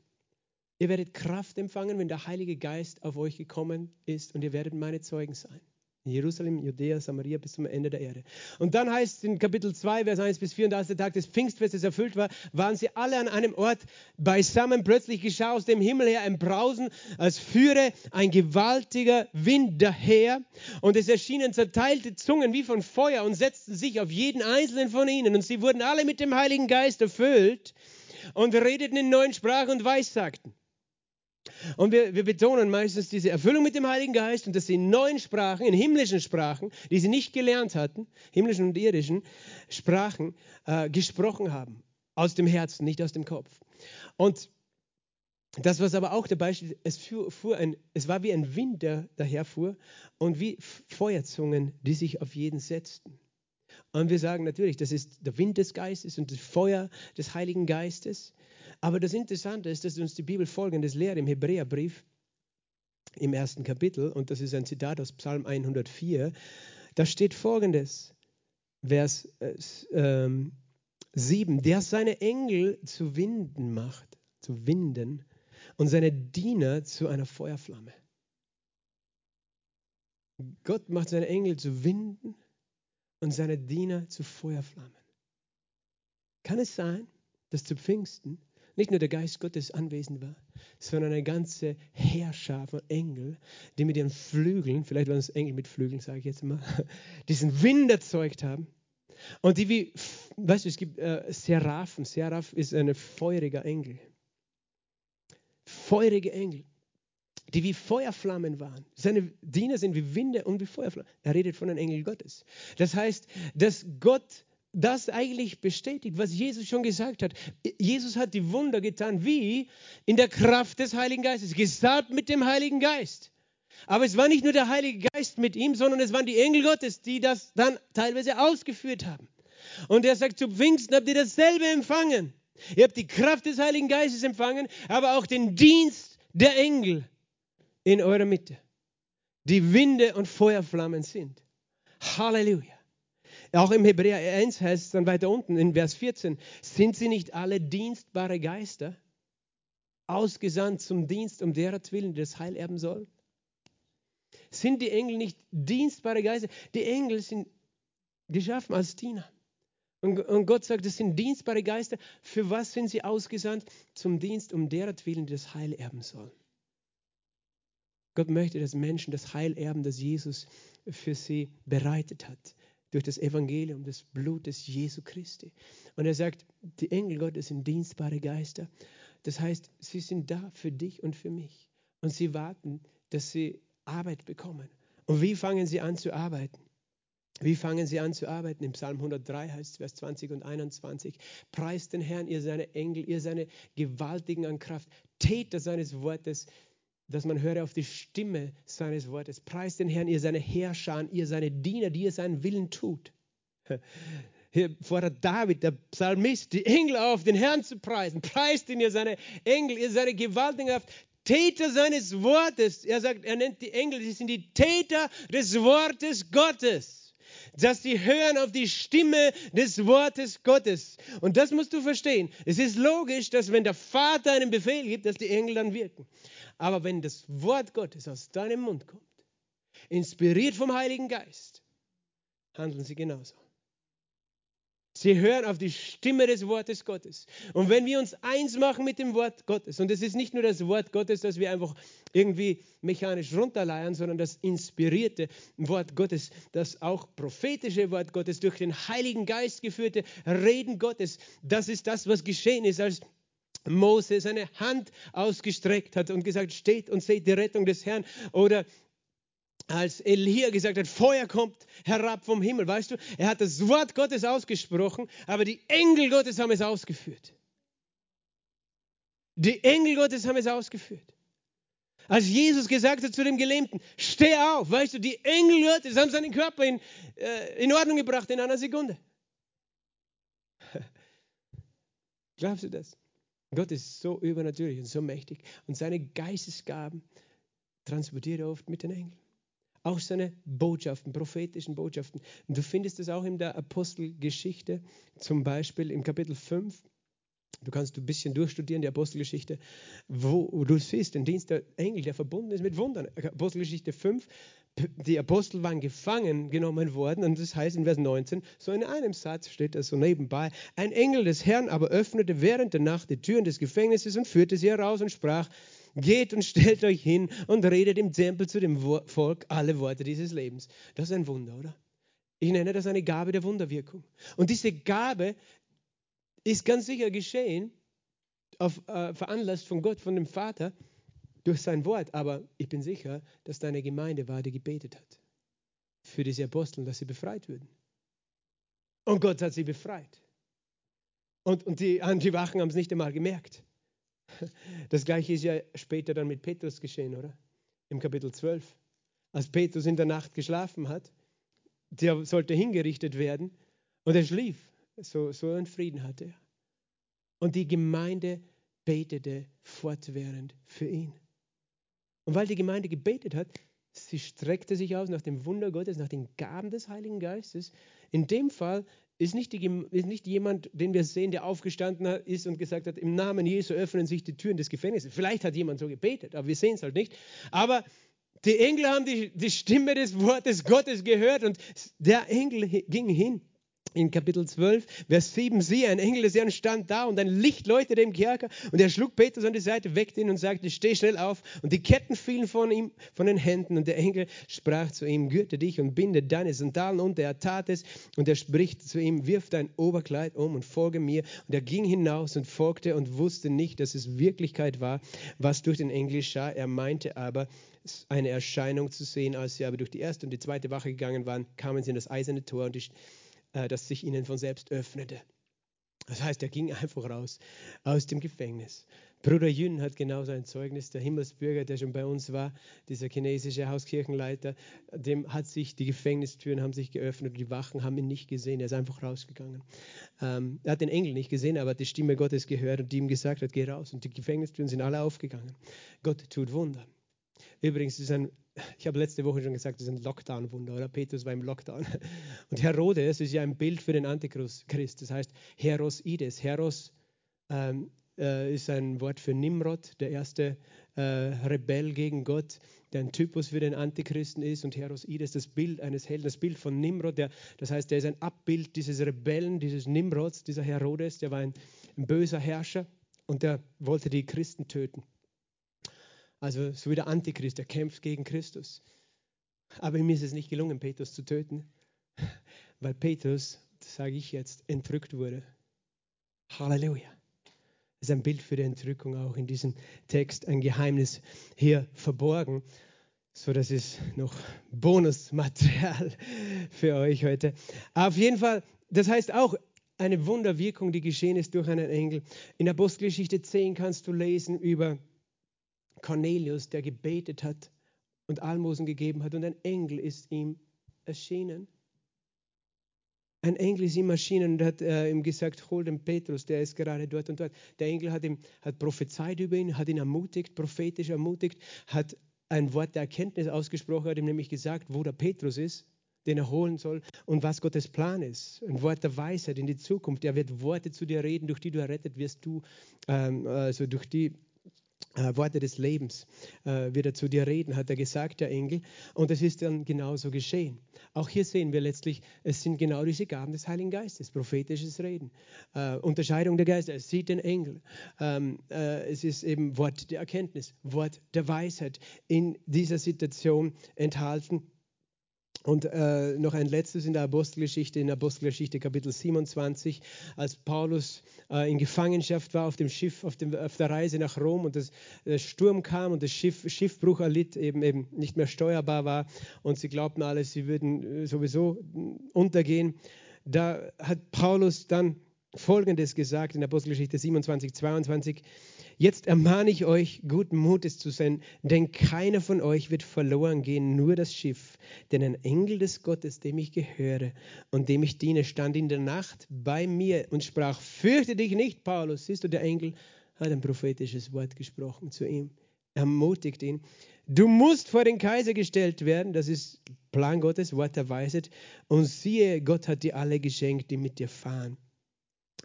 Ihr werdet Kraft empfangen, wenn der Heilige Geist auf euch gekommen ist und ihr werdet meine Zeugen sein. In Jerusalem, Judäa, Samaria bis zum Ende der Erde. Und dann heißt es in Kapitel 2, Vers 1 bis 4, und als der Tag des Pfingstfestes erfüllt war, waren sie alle an einem Ort beisammen. Plötzlich geschah aus dem Himmel her ein Brausen, als führe ein gewaltiger Wind daher. Und es erschienen zerteilte Zungen wie von Feuer und setzten sich auf jeden einzelnen von ihnen. Und sie wurden alle mit dem Heiligen Geist erfüllt und redeten in neuen Sprachen und weissagten. Und wir, wir, betonen meistens diese Erfüllung mit dem Heiligen Geist und dass sie in neuen Sprachen, in himmlischen Sprachen, die sie nicht gelernt hatten, himmlischen und irdischen Sprachen, äh, gesprochen haben. Aus dem Herzen, nicht aus dem Kopf. Und das, was aber auch dabei steht, es, fuhr, fuhr ein, es war wie ein Wind, der daherfuhr und wie Feuerzungen, die sich auf jeden setzten. Und wir sagen natürlich, das ist der Wind des Geistes und das Feuer des Heiligen Geistes. Aber das Interessante ist, dass uns die Bibel folgendes lehrt im Hebräerbrief im ersten Kapitel, und das ist ein Zitat aus Psalm 104. Da steht folgendes, Vers äh, 7, der seine Engel zu Winden macht, zu Winden und seine Diener zu einer Feuerflamme. Gott macht seine Engel zu Winden und seine Diener zu Feuerflammen. Kann es sein, dass zu Pfingsten nicht nur der Geist Gottes anwesend war, sondern eine ganze Herrscher von Engeln, die mit ihren Flügeln, vielleicht waren es Engel mit Flügeln, sage ich jetzt mal, diesen Wind erzeugt haben. Und die wie, weißt du, es gibt äh, Seraphen. Seraph ist ein feuriger Engel. Feurige Engel, die wie Feuerflammen waren. Seine Diener sind wie Winde und wie Feuerflammen. Er redet von den Engeln Gottes. Das heißt, dass Gott das eigentlich bestätigt, was Jesus schon gesagt hat. Jesus hat die Wunder getan, wie in der Kraft des Heiligen Geistes, gesagt mit dem Heiligen Geist. Aber es war nicht nur der Heilige Geist mit ihm, sondern es waren die Engel Gottes, die das dann teilweise ausgeführt haben. Und er sagt, zu Pfingsten habt ihr dasselbe empfangen. Ihr habt die Kraft des Heiligen Geistes empfangen, aber auch den Dienst der Engel in eurer Mitte, die Winde und Feuerflammen sind. Halleluja. Auch im Hebräer 1 heißt es dann weiter unten in Vers 14, sind sie nicht alle dienstbare Geister, ausgesandt zum Dienst um deretwillen, das Heil erben sollen? Sind die Engel nicht dienstbare Geister? Die Engel sind geschaffen als Diener. Und, Gott sagt, das sind dienstbare Geister. Für was sind sie ausgesandt? Zum Dienst um deretwillen, das Heil erben sollen. Gott möchte, dass Menschen das Heil erben, das Jesus für sie bereitet hat durch das Evangelium, das Blut des Jesu Christi. Und er sagt, die Engel Gottes sind dienstbare Geister. Das heißt, sie sind da für dich und für mich. Und sie warten, dass sie Arbeit bekommen. Und wie fangen sie an zu arbeiten? Wie fangen sie an zu arbeiten? Im Psalm 103 heißt es, Vers 20 und 21. Preist den Herrn, ihr seine Engel, ihr seine Gewaltigen an Kraft, Täter seines Wortes, dass man höre auf die Stimme seines Wortes. Preist den Herrn, ihr seine Herrscher, ihr seine Diener, die ihr seinen Willen tut. Hier fordert David, der Psalmist, die Engel auf, den Herrn zu preisen. Preist ihn, ihr seine Engel, ihr seine gewaltigen Kraft, Täter seines Wortes. Er sagt, er nennt die Engel, sie sind die Täter des Wortes Gottes dass sie hören auf die Stimme des Wortes Gottes. Und das musst du verstehen. Es ist logisch, dass wenn der Vater einen Befehl gibt, dass die Engel dann wirken. Aber wenn das Wort Gottes aus deinem Mund kommt, inspiriert vom Heiligen Geist, handeln sie genauso. Sie hören auf die Stimme des Wortes Gottes. Und wenn wir uns eins machen mit dem Wort Gottes, und es ist nicht nur das Wort Gottes, das wir einfach irgendwie mechanisch runterleiern, sondern das inspirierte Wort Gottes, das auch prophetische Wort Gottes, durch den Heiligen Geist geführte Reden Gottes, das ist das, was geschehen ist, als Mose seine Hand ausgestreckt hat und gesagt, steht und seht die Rettung des Herrn. Oder als Elia gesagt hat, Feuer kommt herab vom Himmel. Weißt du, er hat das Wort Gottes ausgesprochen, aber die Engel Gottes haben es ausgeführt. Die Engel Gottes haben es ausgeführt. Als Jesus gesagt hat zu dem Gelähmten, steh auf, weißt du, die Engel Gottes haben seinen Körper in, äh, in Ordnung gebracht in einer Sekunde. Glaubst du das? Gott ist so übernatürlich und so mächtig und seine Geistesgaben transportiert er oft mit den Engeln. Auch seine Botschaften, prophetischen Botschaften. Und du findest es auch in der Apostelgeschichte, zum Beispiel im Kapitel 5. Du kannst ein bisschen durchstudieren, die Apostelgeschichte, wo du siehst, den Dienst der Engel, der verbunden ist mit Wundern. Apostelgeschichte 5, die Apostel waren gefangen genommen worden und das heißt in Vers 19, so in einem Satz steht das so nebenbei, ein Engel des Herrn aber öffnete während der Nacht die Türen des Gefängnisses und führte sie heraus und sprach, Geht und stellt euch hin und redet im Tempel zu dem Volk alle Worte dieses Lebens. Das ist ein Wunder, oder? Ich nenne das eine Gabe der Wunderwirkung. Und diese Gabe ist ganz sicher geschehen, auf, äh, veranlasst von Gott, von dem Vater, durch sein Wort. Aber ich bin sicher, dass deine Gemeinde die gebetet hat für diese Apostel, dass sie befreit würden. Und Gott hat sie befreit. Und, und die, die Wachen haben es nicht einmal gemerkt. Das gleiche ist ja später dann mit Petrus geschehen, oder? Im Kapitel 12. Als Petrus in der Nacht geschlafen hat, der sollte hingerichtet werden und er schlief. So, so einen Frieden hatte er. Und die Gemeinde betete fortwährend für ihn. Und weil die Gemeinde gebetet hat, sie streckte sich aus nach dem Wunder Gottes, nach den Gaben des Heiligen Geistes. In dem Fall ist nicht, die, ist nicht jemand, den wir sehen, der aufgestanden ist und gesagt hat, im Namen Jesu öffnen sich die Türen des Gefängnisses. Vielleicht hat jemand so gebetet, aber wir sehen es halt nicht. Aber die Engel haben die, die Stimme des Wortes Gottes gehört und der Engel ging hin in Kapitel 12, Vers 7, siehe, ein Engel des Herrn stand da und ein Licht leuchtete im Kerker und er schlug Petrus an die Seite, weckte ihn und sagte, steh schnell auf. Und die Ketten fielen von ihm, von den Händen und der Engel sprach zu ihm, gürte dich und binde deine Sandalen unter. Er tat es und er spricht zu ihm, wirf dein Oberkleid um und folge mir. Und er ging hinaus und folgte und wusste nicht, dass es Wirklichkeit war, was durch den Engel geschah. Er meinte aber, eine Erscheinung zu sehen. Als sie aber durch die erste und die zweite Wache gegangen waren, kamen sie in das eiserne Tor und die äh, das sich ihnen von selbst öffnete. Das heißt, er ging einfach raus aus dem Gefängnis. Bruder Yun hat genauso ein Zeugnis, der Himmelsbürger, der schon bei uns war, dieser chinesische Hauskirchenleiter, dem hat sich die Gefängnistüren haben sich geöffnet und die Wachen haben ihn nicht gesehen, er ist einfach rausgegangen. Ähm, er hat den Engel nicht gesehen, aber die Stimme Gottes gehört und die ihm gesagt hat, geh raus und die Gefängnistüren sind alle aufgegangen. Gott tut Wunder. Übrigens, ist ein, ich habe letzte Woche schon gesagt, das ist ein Lockdown-Wunder, oder? Petrus war im Lockdown. Und Herodes ist ja ein Bild für den Antichrist. Das heißt Heros Ides. Heros ähm, äh, ist ein Wort für Nimrod, der erste äh, Rebell gegen Gott, der ein Typus für den Antichristen ist. Und Heros Ides, das Bild eines Helden, das Bild von Nimrod, der, das heißt, der ist ein Abbild dieses Rebellen, dieses Nimrods, dieser Herodes, der war ein, ein böser Herrscher und der wollte die Christen töten. Also so wie der Antichrist, der kämpft gegen Christus. Aber ihm ist es nicht gelungen, Petrus zu töten, weil Petrus, das sage ich jetzt, entrückt wurde. Halleluja. Das ist ein Bild für die Entrückung auch in diesem Text, ein Geheimnis hier verborgen. So, das ist noch Bonusmaterial für euch heute. Auf jeden Fall, das heißt auch eine Wunderwirkung, die geschehen ist durch einen Engel. In Apostelgeschichte 10 kannst du lesen über Cornelius, der gebetet hat und Almosen gegeben hat und ein Engel ist ihm erschienen. Ein Engel ist ihm erschienen und hat äh, ihm gesagt, hol den Petrus, der ist gerade dort und dort. Der Engel hat ihm hat prophezeit über ihn, hat ihn ermutigt, prophetisch ermutigt, hat ein Wort der Erkenntnis ausgesprochen, hat ihm nämlich gesagt, wo der Petrus ist, den er holen soll und was Gottes Plan ist. Ein Wort der Weisheit in die Zukunft. Er wird Worte zu dir reden, durch die du errettet wirst, du, ähm, also durch die Worte des Lebens äh, wird er zu dir reden, hat er gesagt, der Engel. Und es ist dann genauso geschehen. Auch hier sehen wir letztlich, es sind genau diese Gaben des Heiligen Geistes, prophetisches Reden, äh, Unterscheidung der Geister. Es sieht den Engel. Ähm, äh, es ist eben Wort der Erkenntnis, Wort der Weisheit in dieser Situation enthalten. Und äh, noch ein letztes in der Apostelgeschichte, in der Apostelgeschichte Kapitel 27, als Paulus äh, in Gefangenschaft war auf dem Schiff, auf, dem, auf der Reise nach Rom und das, der Sturm kam und das Schiff, Schiffbruch erlitt, eben, eben nicht mehr steuerbar war und sie glaubten alle, sie würden äh, sowieso untergehen. Da hat Paulus dann Folgendes gesagt in der Apostelgeschichte 27, 22. Jetzt ermahne ich euch, guten Mutes zu sein, denn keiner von euch wird verloren gehen, nur das Schiff. Denn ein Engel des Gottes, dem ich gehöre und dem ich diene, stand in der Nacht bei mir und sprach, fürchte dich nicht, Paulus. Siehst du, der Engel hat ein prophetisches Wort gesprochen zu ihm, ermutigt ihn. Du musst vor den Kaiser gestellt werden, das ist Plan Gottes, Wort der Weisheit. Und siehe, Gott hat dir alle geschenkt, die mit dir fahren.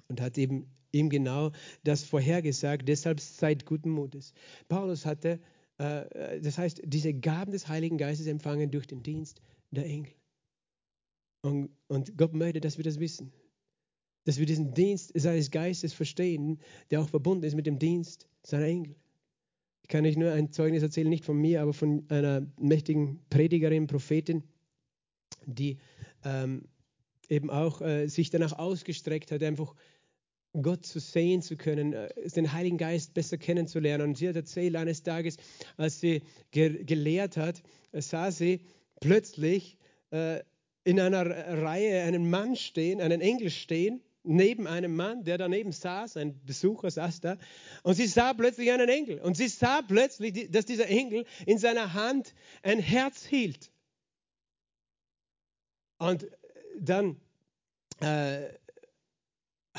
Und hat eben ihm genau das vorhergesagt. Deshalb seid guten Mutes. Paulus hatte, äh, das heißt, diese Gaben des Heiligen Geistes empfangen durch den Dienst der Engel. Und, und Gott möchte, dass wir das wissen. Dass wir diesen Dienst seines Geistes verstehen, der auch verbunden ist mit dem Dienst seiner Engel. Ich kann euch nur ein Zeugnis erzählen, nicht von mir, aber von einer mächtigen Predigerin, Prophetin, die ähm, eben auch äh, sich danach ausgestreckt hat, einfach Gott zu sehen zu können, äh, den Heiligen Geist besser kennenzulernen. Und sie hat erzählt, eines Tages, als sie ge gelehrt hat, äh, sah sie plötzlich äh, in einer Reihe einen Mann stehen, einen Engel stehen, neben einem Mann, der daneben saß, ein Besucher saß da, und sie sah plötzlich einen Engel. Und sie sah plötzlich, dass dieser Engel in seiner Hand ein Herz hielt. Und dann äh,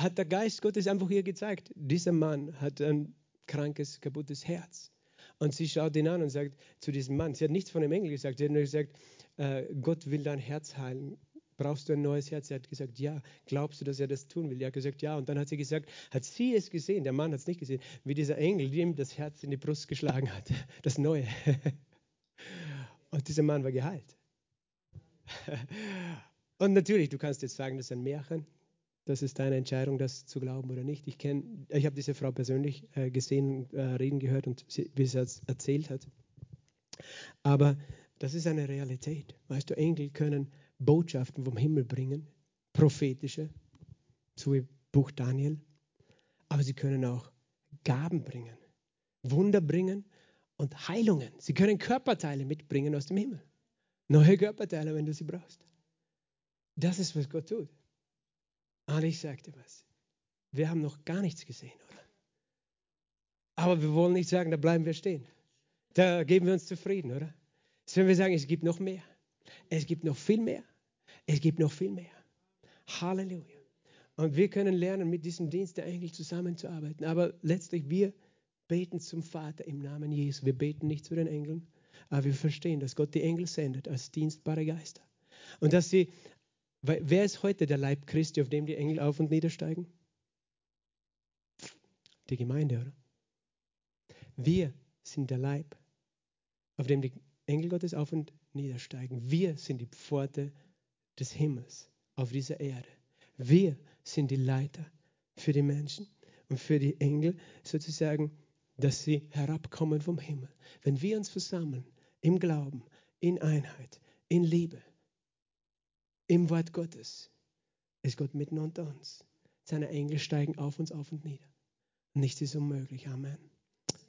hat der Geist Gottes einfach hier gezeigt, dieser Mann hat ein krankes, kaputtes Herz. Und sie schaut ihn an und sagt zu diesem Mann, sie hat nichts von dem Engel gesagt, sie hat nur gesagt, äh, Gott will dein Herz heilen. Brauchst du ein neues Herz? Er hat gesagt, ja. Glaubst du, dass er das tun will? Er hat gesagt, ja. Und dann hat sie gesagt, hat sie es gesehen, der Mann hat es nicht gesehen, wie dieser Engel ihm das Herz in die Brust geschlagen hat, das Neue. Und dieser Mann war geheilt. Und natürlich, du kannst jetzt sagen, das ist ein Märchen. Das ist deine Entscheidung, das zu glauben oder nicht. Ich, ich habe diese Frau persönlich äh, gesehen, äh, reden gehört und sie, wie sie es erzählt hat. Aber das ist eine Realität. Weißt du, Engel können Botschaften vom Himmel bringen, prophetische, so wie Buch Daniel. Aber sie können auch Gaben bringen, Wunder bringen und Heilungen. Sie können Körperteile mitbringen aus dem Himmel. Neue Körperteile, wenn du sie brauchst. Das ist, was Gott tut. Und ich sagte was. Wir haben noch gar nichts gesehen, oder? Aber wir wollen nicht sagen, da bleiben wir stehen. Da geben wir uns zufrieden, oder? Sondern wir sagen, es gibt noch mehr. Es gibt noch viel mehr. Es gibt noch viel mehr. Halleluja. Und wir können lernen, mit diesem Dienst der Engel zusammenzuarbeiten. Aber letztlich, wir beten zum Vater im Namen Jesu. Wir beten nicht zu den Engeln. Aber wir verstehen, dass Gott die Engel sendet als dienstbare Geister. Und dass sie, wer ist heute der Leib Christi, auf dem die Engel auf und niedersteigen? Die Gemeinde, oder? Wir sind der Leib, auf dem die Engel Gottes auf und niedersteigen. Wir sind die Pforte des Himmels auf dieser Erde. Wir sind die Leiter für die Menschen und für die Engel sozusagen, dass sie herabkommen vom Himmel. Wenn wir uns versammeln im Glauben, in Einheit, in Liebe, im Wort Gottes, ist Gott mitten unter uns. Seine Engel steigen auf uns auf und nieder. Nichts ist unmöglich. Amen.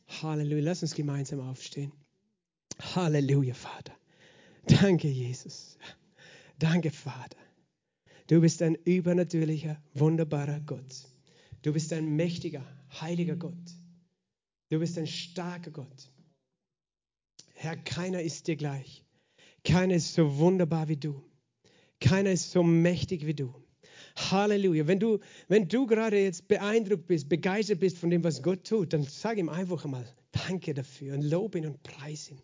Halleluja. Lass uns gemeinsam aufstehen. Halleluja, Vater. Danke, Jesus. Danke, Vater. Du bist ein übernatürlicher, wunderbarer Gott. Du bist ein mächtiger, heiliger Gott. Du bist ein starker Gott. Herr, keiner ist dir gleich. Keiner ist so wunderbar wie du. Keiner ist so mächtig wie du. Halleluja. Wenn du, wenn du gerade jetzt beeindruckt bist, begeistert bist von dem, was Gott tut, dann sag ihm einfach mal, Danke dafür und lob ihn und preis ihn.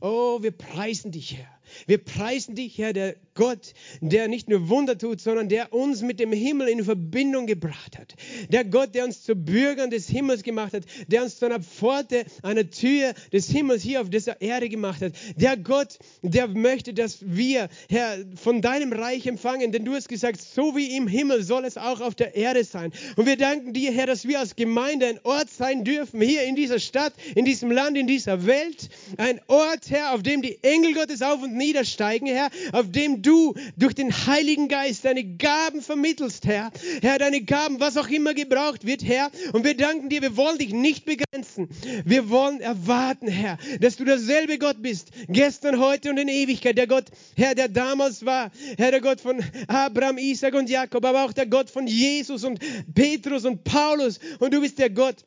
Oh, wir preisen dich, Herr. Wir preisen dich, Herr, der Gott, der nicht nur Wunder tut, sondern der uns mit dem Himmel in Verbindung gebracht hat. Der Gott, der uns zu Bürgern des Himmels gemacht hat, der uns zu einer Pforte, einer Tür des Himmels hier auf dieser Erde gemacht hat. Der Gott, der möchte, dass wir, Herr, von deinem Reich empfangen, denn du hast gesagt, so wie im Himmel soll es auch auf der Erde sein. Und wir danken dir, Herr, dass wir als Gemeinde ein Ort sein dürfen, hier in dieser Stadt, in diesem Land, in dieser Welt. Ein Ort, Herr, auf dem die Engel Gottes auf und niedersteigen, Herr, auf dem du durch den Heiligen Geist deine Gaben vermittelst, Herr. Herr, deine Gaben, was auch immer gebraucht wird, Herr. Und wir danken dir, wir wollen dich nicht begrenzen. Wir wollen erwarten, Herr, dass du derselbe Gott bist, gestern, heute und in Ewigkeit. Der Gott, Herr, der damals war, Herr, der Gott von Abraham, Isaac und Jakob, aber auch der Gott von Jesus und Petrus und Paulus. Und du bist der Gott,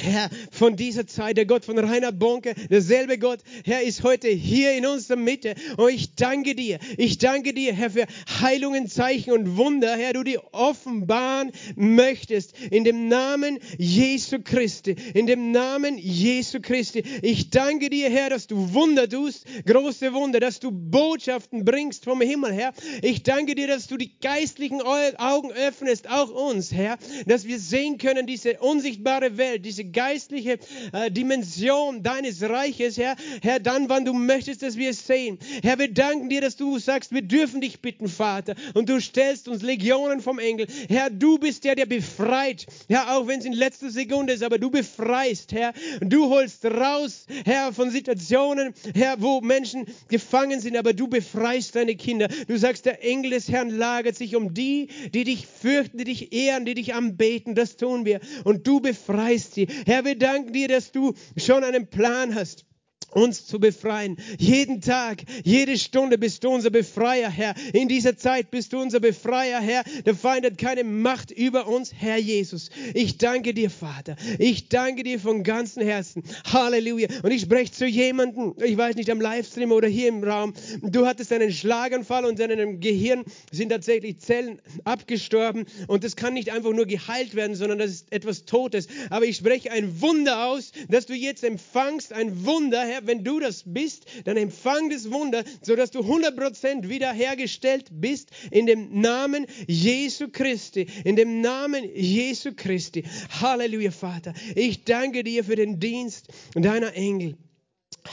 Herr, von dieser Zeit, der Gott von Reinhard Bonke, derselbe Gott, Herr, ist heute hier in unserer Mitte. Und ich danke dir, ich danke dir, Herr, für Heilungen, Zeichen und Wunder, Herr, du die offenbaren möchtest. In dem Namen Jesu Christi, in dem Namen Jesu Christi. Ich danke dir, Herr, dass du Wunder tust, große Wunder, dass du Botschaften bringst vom Himmel, Herr. Ich danke dir, dass du die geistlichen Augen öffnest, auch uns, Herr, dass wir sehen können, diese unsichtbare Welt, diese geistliche äh, Dimension deines Reiches, Herr. Herr, dann, wann du möchtest, dass wir es sehen. Herr, wir danken dir, dass du sagst, wir dürfen dich bitten, Vater. Und du stellst uns Legionen vom Engel. Herr, du bist der, der befreit. Ja, auch wenn es in letzter Sekunde ist, aber du befreist, Herr. Du holst raus, Herr, von Situationen, Herr, wo Menschen gefangen sind, aber du befreist deine Kinder. Du sagst, der Engel des Herrn lagert sich um die, die dich fürchten, die dich ehren, die dich anbeten. Das tun wir. Und du befreist sie. Herr, wir danken dir, dass du schon einen Plan hast uns zu befreien. Jeden Tag, jede Stunde bist du unser Befreier, Herr. In dieser Zeit bist du unser Befreier, Herr. Der Feind hat keine Macht über uns, Herr Jesus. Ich danke dir, Vater. Ich danke dir von ganzem Herzen. Halleluja. Und ich spreche zu jemandem, ich weiß nicht, am Livestream oder hier im Raum. Du hattest einen Schlaganfall und in deinem Gehirn sind tatsächlich Zellen abgestorben. Und das kann nicht einfach nur geheilt werden, sondern das ist etwas Totes. Aber ich spreche ein Wunder aus, dass du jetzt empfangst, ein Wunder, Herr wenn du das bist, dann empfang das Wunder, sodass du 100% wiederhergestellt bist in dem Namen Jesu Christi. In dem Namen Jesu Christi. Halleluja, Vater. Ich danke dir für den Dienst deiner Engel.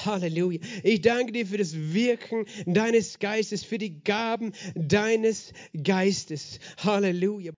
Halleluja. Ich danke dir für das Wirken deines Geistes, für die Gaben deines Geistes. Halleluja.